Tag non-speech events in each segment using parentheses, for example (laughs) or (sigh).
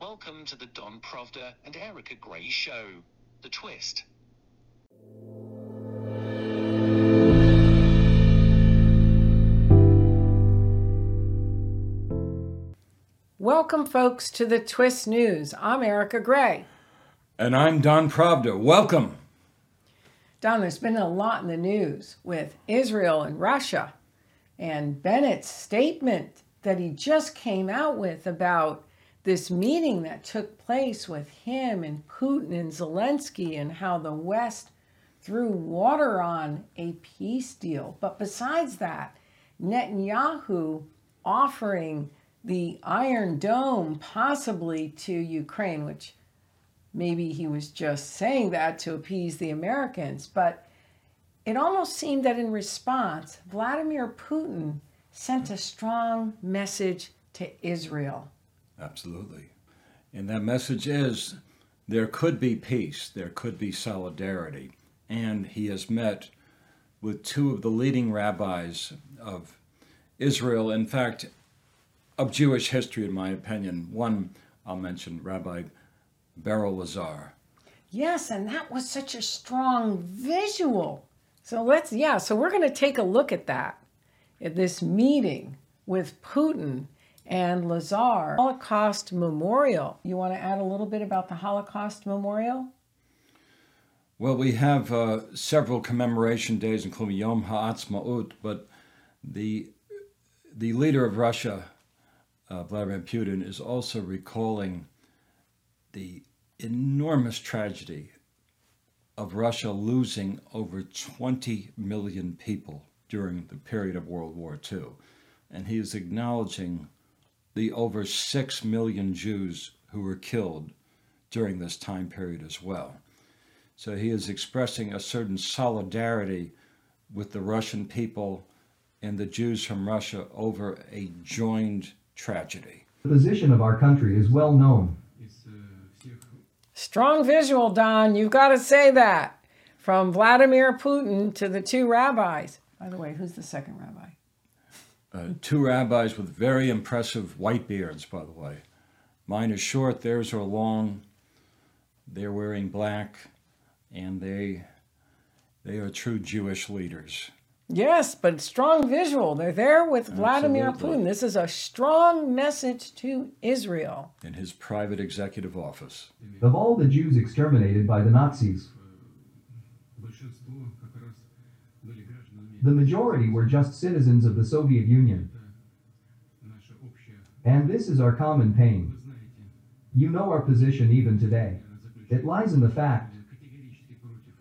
Welcome to the Don Pravda and Erika Grey Show. The Twist. Welcome, folks, to the Twist News. I'm Erika Grey. And I'm Don Pravda. Welcome. Don, there's been a lot in the news with Israel and Russia and Bennett's statement that he just came out with about this meeting that took place with him and Putin and Zelensky and how the West threw water on a peace deal. But besides that, Netanyahu offering the Iron Dome possibly to Ukraine, which maybe he was just saying that to appease the Americans, but it almost seemed that in response, Vladimir Putin sent a strong message to Israel. Absolutely. And that message is there could be peace, there could be solidarity. And he has met with two of the leading rabbis of Israel, in fact, of Jewish history, in my opinion. One I'll mention, Rabbi Berel Lazar. Yes, and that was such a strong visual. So let's, yeah, so we're going to take a look at that at this meeting with Putin and Lazar. Holocaust Memorial. You want to add a little bit about the Holocaust Memorial? Well, we have uh, several commemoration days, including Yom Ha'atzmaut, but the the leader of Russia, uh, Vladimir Putin, is also recalling the enormous tragedy of Russia losing over 20 million people during the period of World War II. And he is acknowledging the over 6 million Jews who were killed during this time period as well. So he is expressing a certain solidarity with the Russian people and the Jews from Russia over a joined tragedy. The position of our country is well known. Strong visual, Don. You've got to say that. From Vladimir Putin to the two rabbis. By the way, who's the second rabbi? Uh, two rabbis with very impressive white beards, by the way. Mine is short, theirs are long. They're wearing black, and they they are true Jewish leaders. Yes, but strong visual. They're there with Vladimir Putin. This is a strong message to Israel. In his private executive office. Of all the Jews exterminated by the Nazis, the majority were just citizens of the Soviet Union. And this is our common pain. You know our position even today. It lies in the fact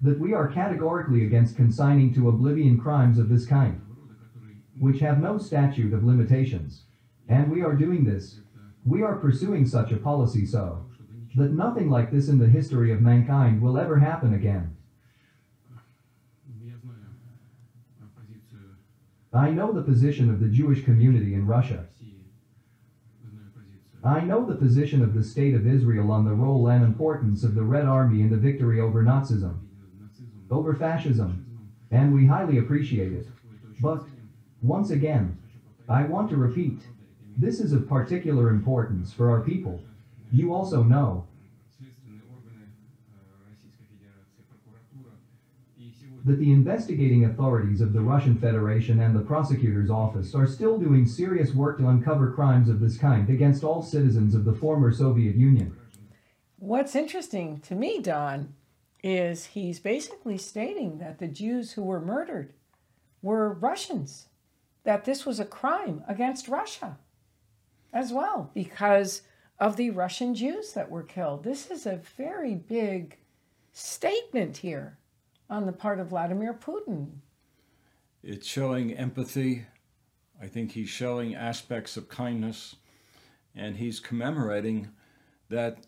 that we are categorically against consigning to oblivion crimes of this kind, which have no statute of limitations. And we are doing this. We are pursuing such a policy so that nothing like this in the history of mankind will ever happen again. I know the position of the Jewish community in Russia. I know the position of the State of Israel on the role and importance of the Red Army in the victory over Nazism, over fascism, and we highly appreciate it. But, once again, I want to repeat, this is of particular importance for our people. You also know that the investigating authorities of the Russian Federation and the prosecutor's office are still doing serious work to uncover crimes of this kind against all citizens of the former Soviet Union. What's interesting to me, Don, is he's basically stating that the Jews who were murdered were Russians, that this was a crime against Russia as well because of the Russian Jews that were killed. This is a very big statement here on the part of Vladimir Putin. It's showing empathy. I think he's showing aspects of kindness. And he's commemorating that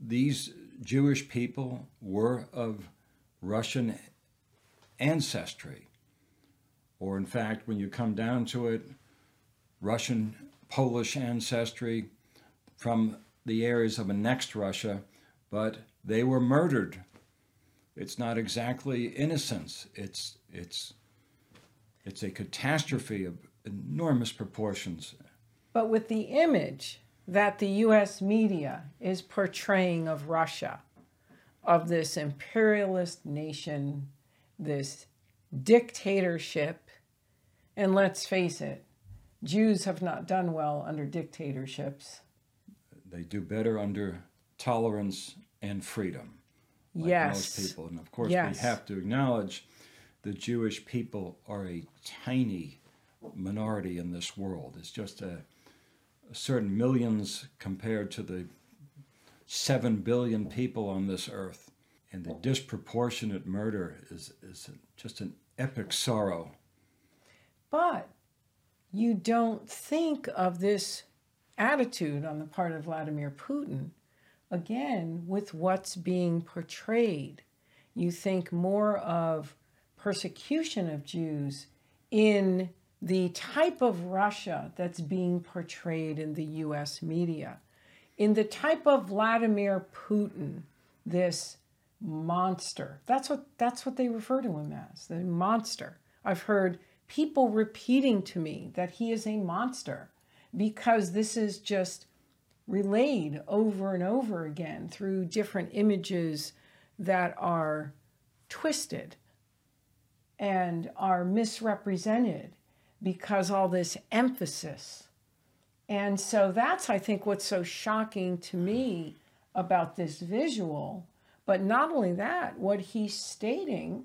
these Jewish people were of Russian ancestry. Or, in fact, when you come down to it, Russian Polish ancestry from the areas of annexed Russia, but they were murdered it's not exactly innocence. It's it's it's a catastrophe of enormous proportions. But with the image that the US media is portraying of Russia, of this imperialist nation, this dictatorship. And let's face it, Jews have not done well under dictatorships. They do better under tolerance and freedom, like yes. most people. And of course, Yes. we have to acknowledge the Jewish people are a tiny minority in this world. It's just a, a certain millions compared to the seven billion people on this earth. And the disproportionate murder is, is just an epic sorrow. But you don't think of this attitude on the part of Vladimir Putin again with what's being portrayed. You think more of persecution of Jews in the type of Russia that's being portrayed in the US media, in the type of Vladimir Putin, this monster. That's what that's what they refer to him as, the monster. I've heard people repeating to me that he is a monster because this is just relayed over and over again through different images that are twisted and are misrepresented because all this emphasis. And so that's, I think, what's so shocking to me about this visual. But not only that, what he's stating,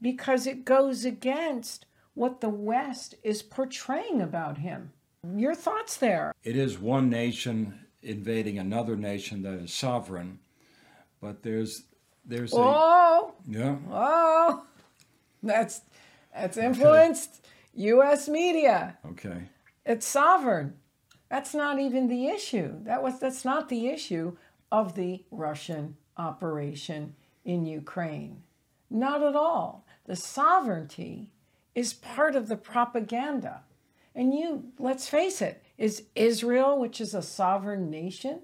because it goes against what the West is portraying about him. Your thoughts there? It is one nation invading another nation that is sovereign, but there's there's a Oh, yeah oh, that's that's influenced U.S. media. okay It's sovereign. That's not even the issue. That was that's not the issue of the Russian operation in Ukraine. Not at all. The sovereignty is part of the propaganda. And you, let's face it, is Israel, which is a sovereign nation,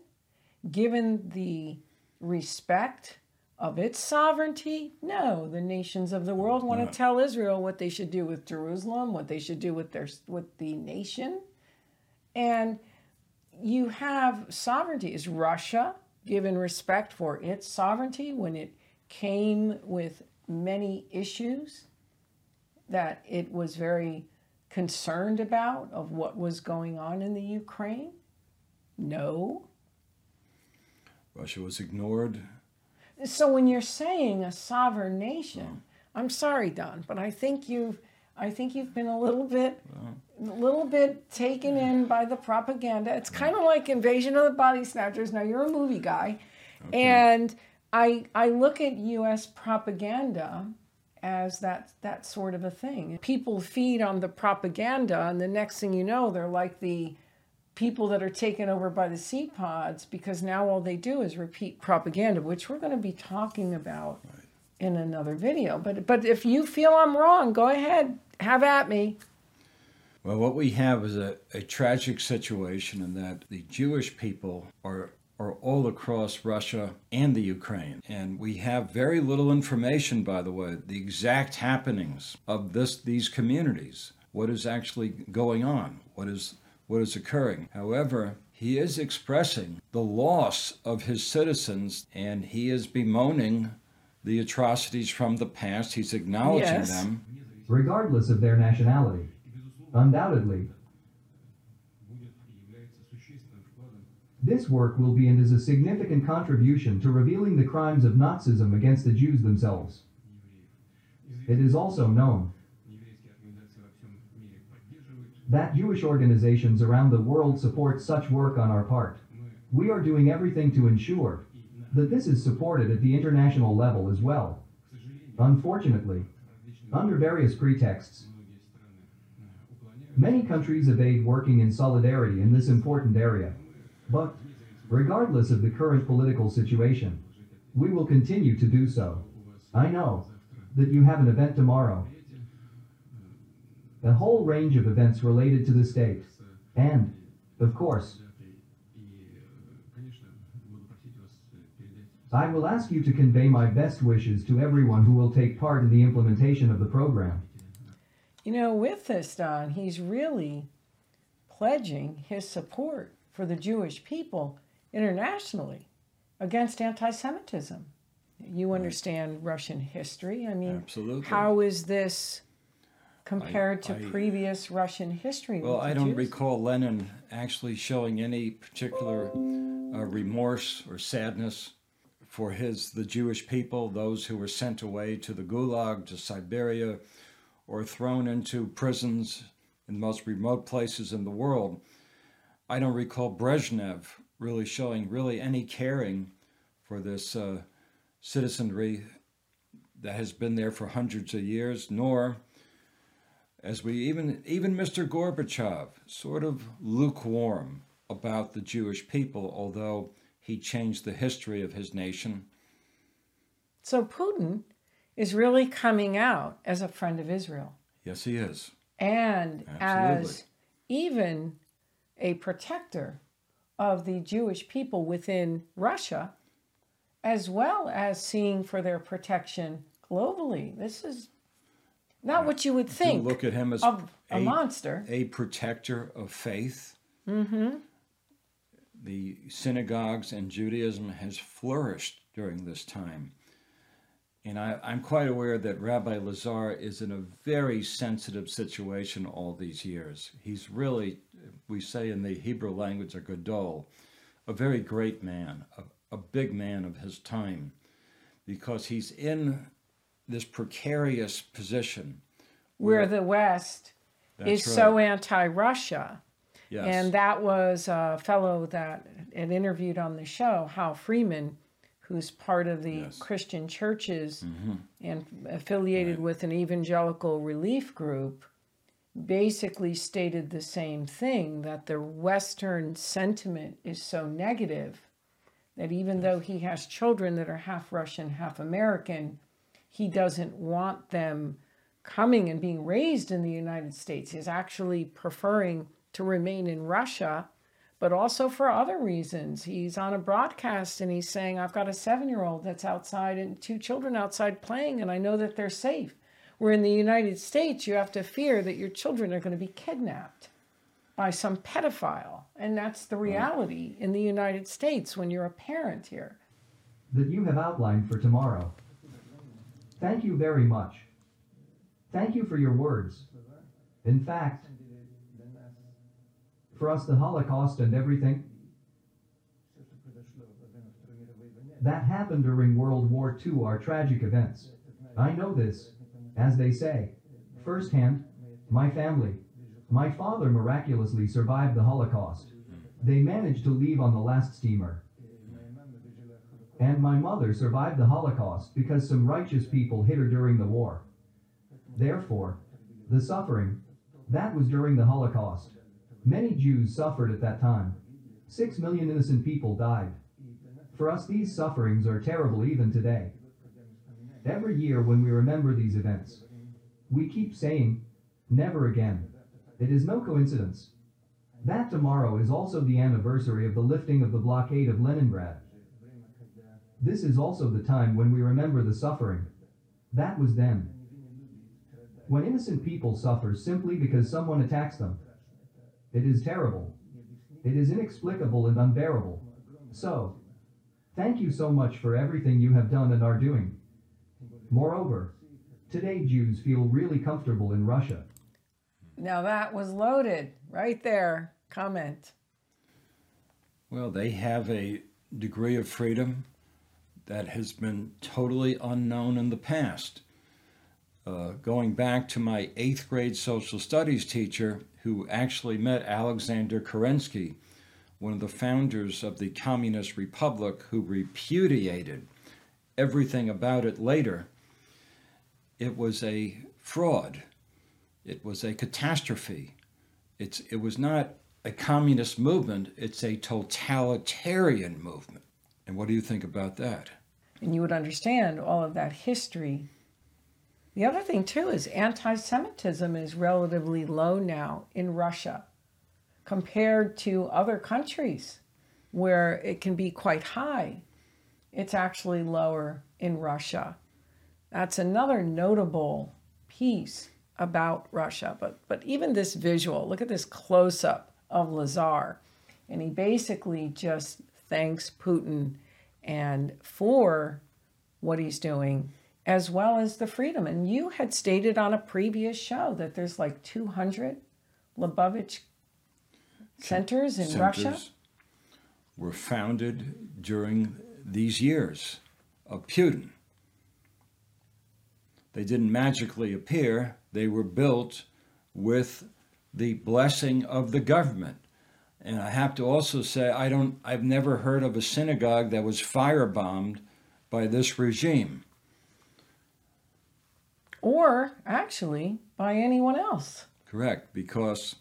given the respect of its sovereignty? No, the nations of the world want to tell Israel what they should do with Jerusalem, what they should do with their with the nation. And you have sovereignty. Is Russia given respect for its sovereignty when it came with many issues that it was very concerned about of what was going on in the Ukraine? No. Russia was ignored. So when you're saying a sovereign nation, I'm sorry, Don, but I think you've I think you've been a little bit a little bit taken in by the propaganda. It's kind of like Invasion of the Body Snatchers. Now you're a movie guy, and I I look at U.S. propaganda as that that sort of a thing. People feed on the propaganda, and the next thing you know, they're like the people that are taken over by the sea pods because now all they do is repeat propaganda, which we're going to be talking about in another video. But but if you feel I'm wrong, go ahead, have at me. Well, what we have is a, a tragic situation in that the Jewish people are are all across Russia and the Ukraine. And we have very little information, by the way, the exact happenings of this these communities, what is actually going on, what is what is occurring. However, he is expressing the loss of his citizens and he is bemoaning the atrocities from the past. He's acknowledging Yes. them. regardless of their nationality. Undoubtedly, this work will be and is a significant contribution to revealing the crimes of Nazism against the Jews themselves. It is also known that Jewish organizations around the world support such work on our part. We are doing everything to ensure that this is supported at the international level as well. Unfortunately, under various pretexts, many countries evade working in solidarity in this important area. But, regardless of the current political situation, we will continue to do so. I know that you have an event tomorrow, a whole range of events related to the state, and, of course, I will ask you to convey my best wishes to everyone who will take part in the implementation of the program. You know, with this, Don, he's really pledging his support for the Jewish people internationally against anti Semitism. You understand Russian history. I mean, Absolutely. how is this compared to I- previous Russian history? Well, I don't Jews? recall Lenin actually showing any particular uh, remorse or sadness for his the Jewish people, those who were sent away to the Gulag, to Siberia, or thrown into prisons in the most remote places in the world. I don't recall Brezhnev really showing really any caring for this uh, citizenry that has been there for hundreds of years, nor as we even even Mr. Gorbachev sort of lukewarm about the Jewish people, although he changed the history of his nation. So Putin is really coming out as a friend of Israel Yes, he is. and Absolutely. as even a protector of the Jewish people within Russia, as well as seeing for their protection globally. This is not what you would You think look at him as of a a, monster. a protector of faith. Mm-hmm. The synagogues and Judaism has flourished during this time. And I, I'm quite aware that Rabbi Lazar is in a very sensitive situation all these years. He's really, we say in the Hebrew language, a gadol, a very great man, a, a big man of his time, because he's in this precarious position. where the West is That's so anti Russia. Yes. And that was a fellow that had interviewed on the show, Hal Freeman, who's part of the Yes. Christian churches Mhm. and affiliated with an evangelical relief group, basically stated the same thing that the Western sentiment is so negative that even though he has children that are half Russian, half American, he doesn't want them coming and being raised in the United States. He's actually preferring to remain in Russia, but also for other reasons. He's on a broadcast and he's saying, I've got a seven year old that's outside and two children outside playing, and I know that they're safe. Where in the United States, you have to fear that your children are going to be kidnapped by some pedophile. And that's the reality in the United States when you're a parent here. that you have outlined for tomorrow. Thank you very much. Thank you for your words. In fact, for us, the Holocaust and everything that happened during World War II are tragic events. I know this, as they say, firsthand. My family, my father miraculously survived the Holocaust. They managed to leave on the last steamer. And my mother survived the Holocaust because some righteous people hit her during the war. Therefore, the suffering, that was during the Holocaust. Many Jews suffered at that time. Six million innocent people died. For us, these sufferings are terrible even today. Every year when we remember these events, we keep saying, never again. It is no coincidence. That tomorrow is also the anniversary of the lifting of the blockade of Leningrad. This is also the time when we remember the suffering. That was then. When innocent people suffer simply because someone attacks them. It is terrible. It is inexplicable and unbearable. So, thank you so much for everything you have done and are doing. Moreover, today Jews feel really comfortable in Russia. Now that was loaded right there. Comment. Well, they have a degree of freedom that has been totally unknown in the past. Uh, going back to my eighth grade social studies teacher, who actually met Alexander Kerensky, one of the founders of the Communist Republic, who repudiated everything about it later, it was a fraud. It was a catastrophe. It's, it was not a communist movement, it's a totalitarian movement. And what do you think about that? And you would understand all of that history. The other thing, too, is anti Semitism is relatively low now in Russia compared to other countries where it can be quite high. It's actually lower in Russia. That's another notable piece about Russia. But, but even this visual, look at this close up of Lazar. And he basically just thanks Putin and for what he's doing as well as the freedom. And you had stated on a previous show that there's like 200 Lubavitch centers in Russia. Were founded during these years of Putin. They didn't magically appear, they were built with the blessing of the government. And I have to also say I don't I've never heard of a synagogue that was firebombed by this regime. Or actually by anyone else. Correct, because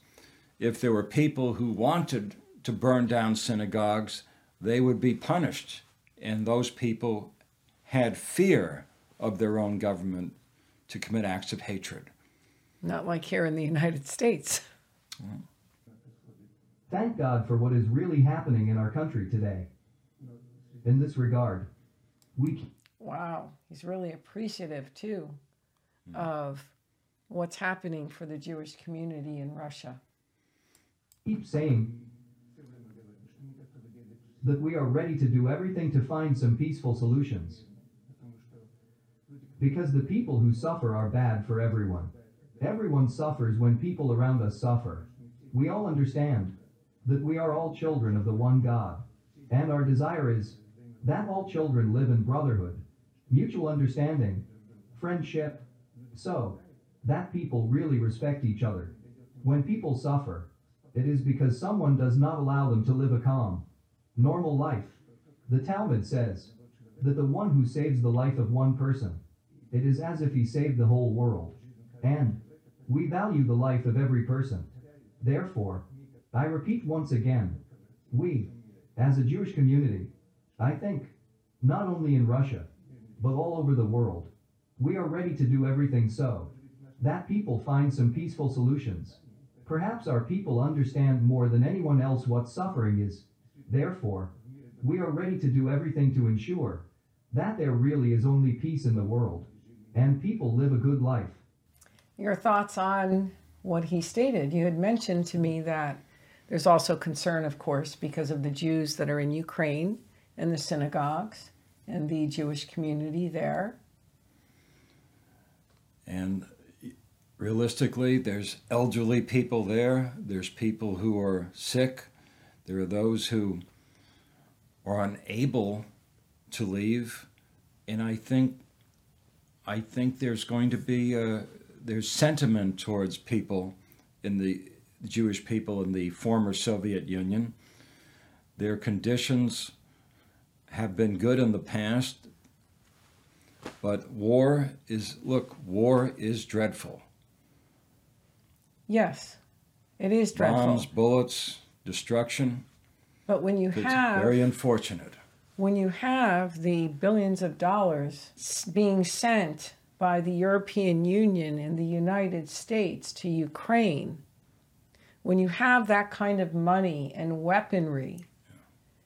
if there were people who wanted to burn down synagogues, they would be punished. And those people had fear of their own government to commit acts of hatred. Not like here in the United States. Thank God for what is really happening in our country today. In this regard, we Wow, he's really appreciative too Mm. of what's happening for the Jewish community in Russia. keep saying that we are ready to do everything to find some peaceful solutions. Because the people who suffer are bad for everyone. Everyone suffers when people around us suffer. We all understand that we are all children of the one God, and our desire is that all children live in brotherhood, mutual understanding, friendship, so that people really respect each other. When people suffer, it is because someone does not allow them to live a calm, normal life. The Talmud says that the one who saves the life of one person, it is as if he saved the whole world. And we value the life of every person. Therefore, I repeat once again, we, as a Jewish community, I think, not only in Russia, but all over the world, we are ready to do everything so that people find some peaceful solutions. Perhaps our people understand more than anyone else what suffering is. Therefore, we are ready to do everything to ensure that there really is only peace in the world and people live a good life. Your thoughts on what he stated? You had mentioned to me that there's also concern, of course, because of the Jews that are in Ukraine and the synagogues and the Jewish community there. And realistically, there's elderly people there, there's people who are sick, there are those who are unable to leave. And I think I think there's going to be a, there's sentiment towards people in the Jewish people in the former Soviet Union. Their conditions have been good in the past, but war is look, war is dreadful. Yes, it is dreadful. Bombs, bullets, destruction. But when you It's have very unfortunate. when you have the billions of dollars being sent by the European Union and the United States to Ukraine, when you have that kind of money and weaponry,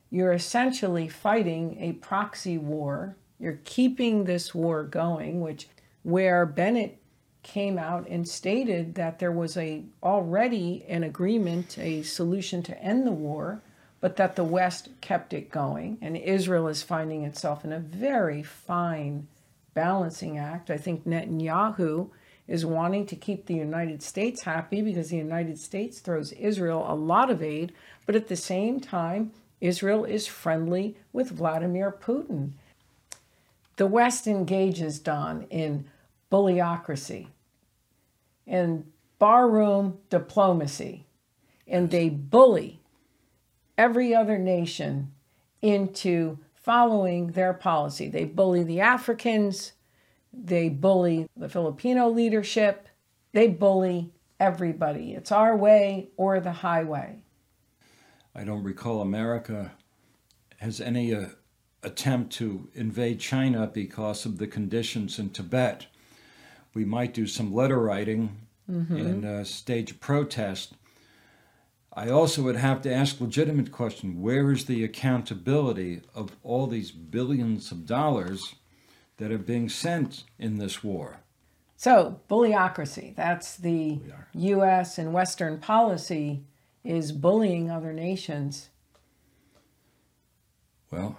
you're essentially fighting a proxy war. You're keeping this war going, which where Bennett came out and stated that there was a already an agreement, a solution to end the war, but that the West kept it going, and Israel is finding itself in a very fine balancing act. I think Netanyahu is wanting to keep the United States happy because the United States throws Israel a lot of aid, but at the same time, Israel is friendly with Vladimir Putin. The West engages, Don, in bullyocracy and barroom diplomacy, and they bully every other nation into following their policy. They bully the Africans, they bully the Filipino leadership, they bully everybody. It's our way or the highway. I don't recall America has any uh, attempt to invade China because of the conditions in Tibet. We might do some letter writing and uh, stage a protest. I also would have to ask legitimate question: Where is the accountability of all these billions of dollars that are being sent in this war? So, bullyocracy, that's the US and Western policy is bullying other nations. Well,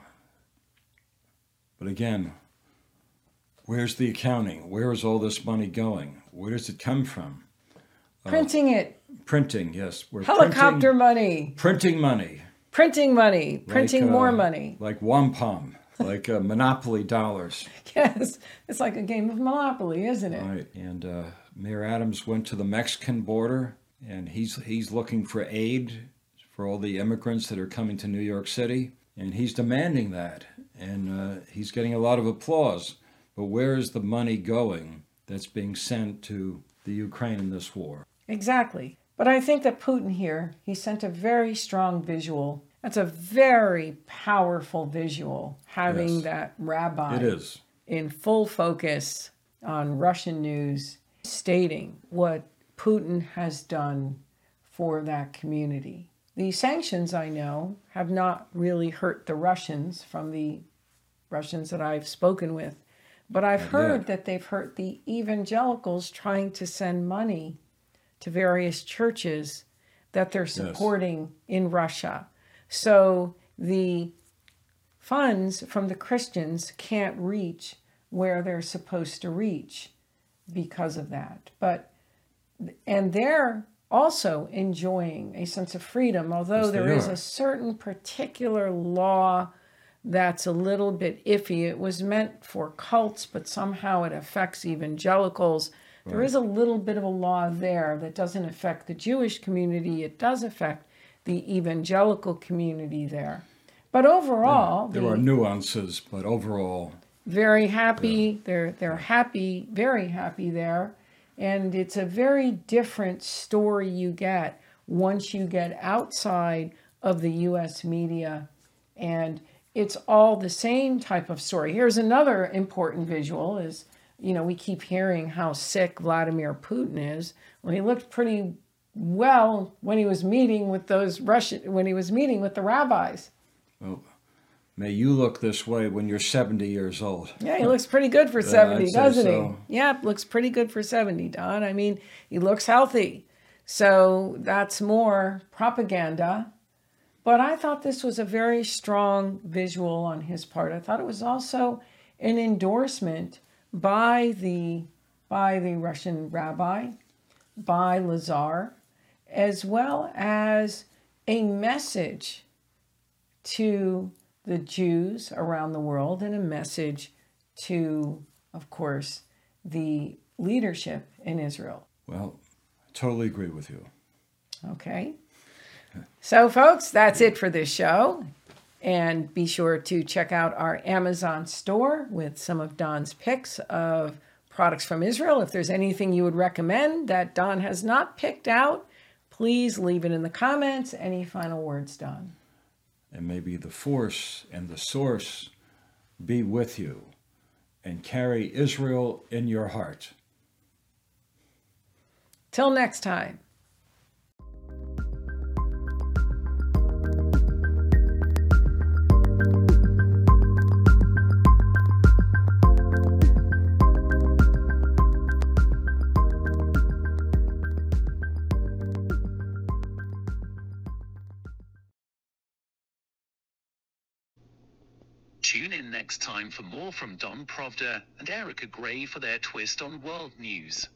but again, where's the accounting? Where is all this money going? Where does it come from? Printing it, Printing, yes. We're helicopter printing, money, printing money. printing money, printing like, uh, more money. Like wampum, like uh, monopoly dollars. (laughs) Yes, it's like a game of Monopoly, isn't it? Right. And uh, Mayor Adams went to the Mexican border, and he's he's looking for aid for all the immigrants that are coming to New York City, and he's demanding that, and uh, he's getting a lot of applause. But where is the money going that's being sent to the Ukraine in this war? Exactly. But I think that Putin here, he sent a very strong visual. That's a very powerful visual, having Yes. that rabbi It is. in full focus on Russian news, stating what Putin has done for that community. The sanctions, I know, have not really hurt the Russians from the Russians that I've spoken with, but I've Not heard yet. that they've hurt the evangelicals trying to send money to various churches that they're supporting in Russia. So the funds from the Christians can't reach where they're supposed to reach because of that. But and they're also enjoying a sense of freedom, although Yes, there is are. a certain particular law that's a little bit iffy. It was meant for cults, but somehow it affects evangelicals. There is a little bit of a law there that doesn't affect the Jewish community. It does affect the evangelical community there. But overall, There the- are nuances, but overall, very happy. They're they're happy, very happy there, and it's a very different story you get once you get outside of the U.S. media, and it's all the same type of story. Here's another important visual: is you know we keep hearing how sick Vladimir Putin is. Well, he looked pretty well when he was meeting with those Russian when he was meeting with the rabbis. well, may you look this way when you're 70 years old. Yeah, he looks pretty good for (laughs) 70, say doesn't so. he? Yep, looks pretty good for 70, Don. I mean, he looks healthy. So that's more propaganda. But I thought this was a very strong visual on his part. I thought it was also an endorsement by the by the Russian rabbi, by Lazar, as well as a message to the Jews around the world and a message to, of course, the leadership in Israel. Well, I totally agree with you. Okay. So, folks, that's it for this show. And be sure to check out our Amazon store with some of Don's picks of products from Israel. If there's anything you would recommend that Don has not picked out, please leave it in the comments. Any final words, Don? And maybe the force and the source be with you and carry Israel in your heart. Till next time. Next time for more from Don Pravda and Erika Grey for their twist on world news.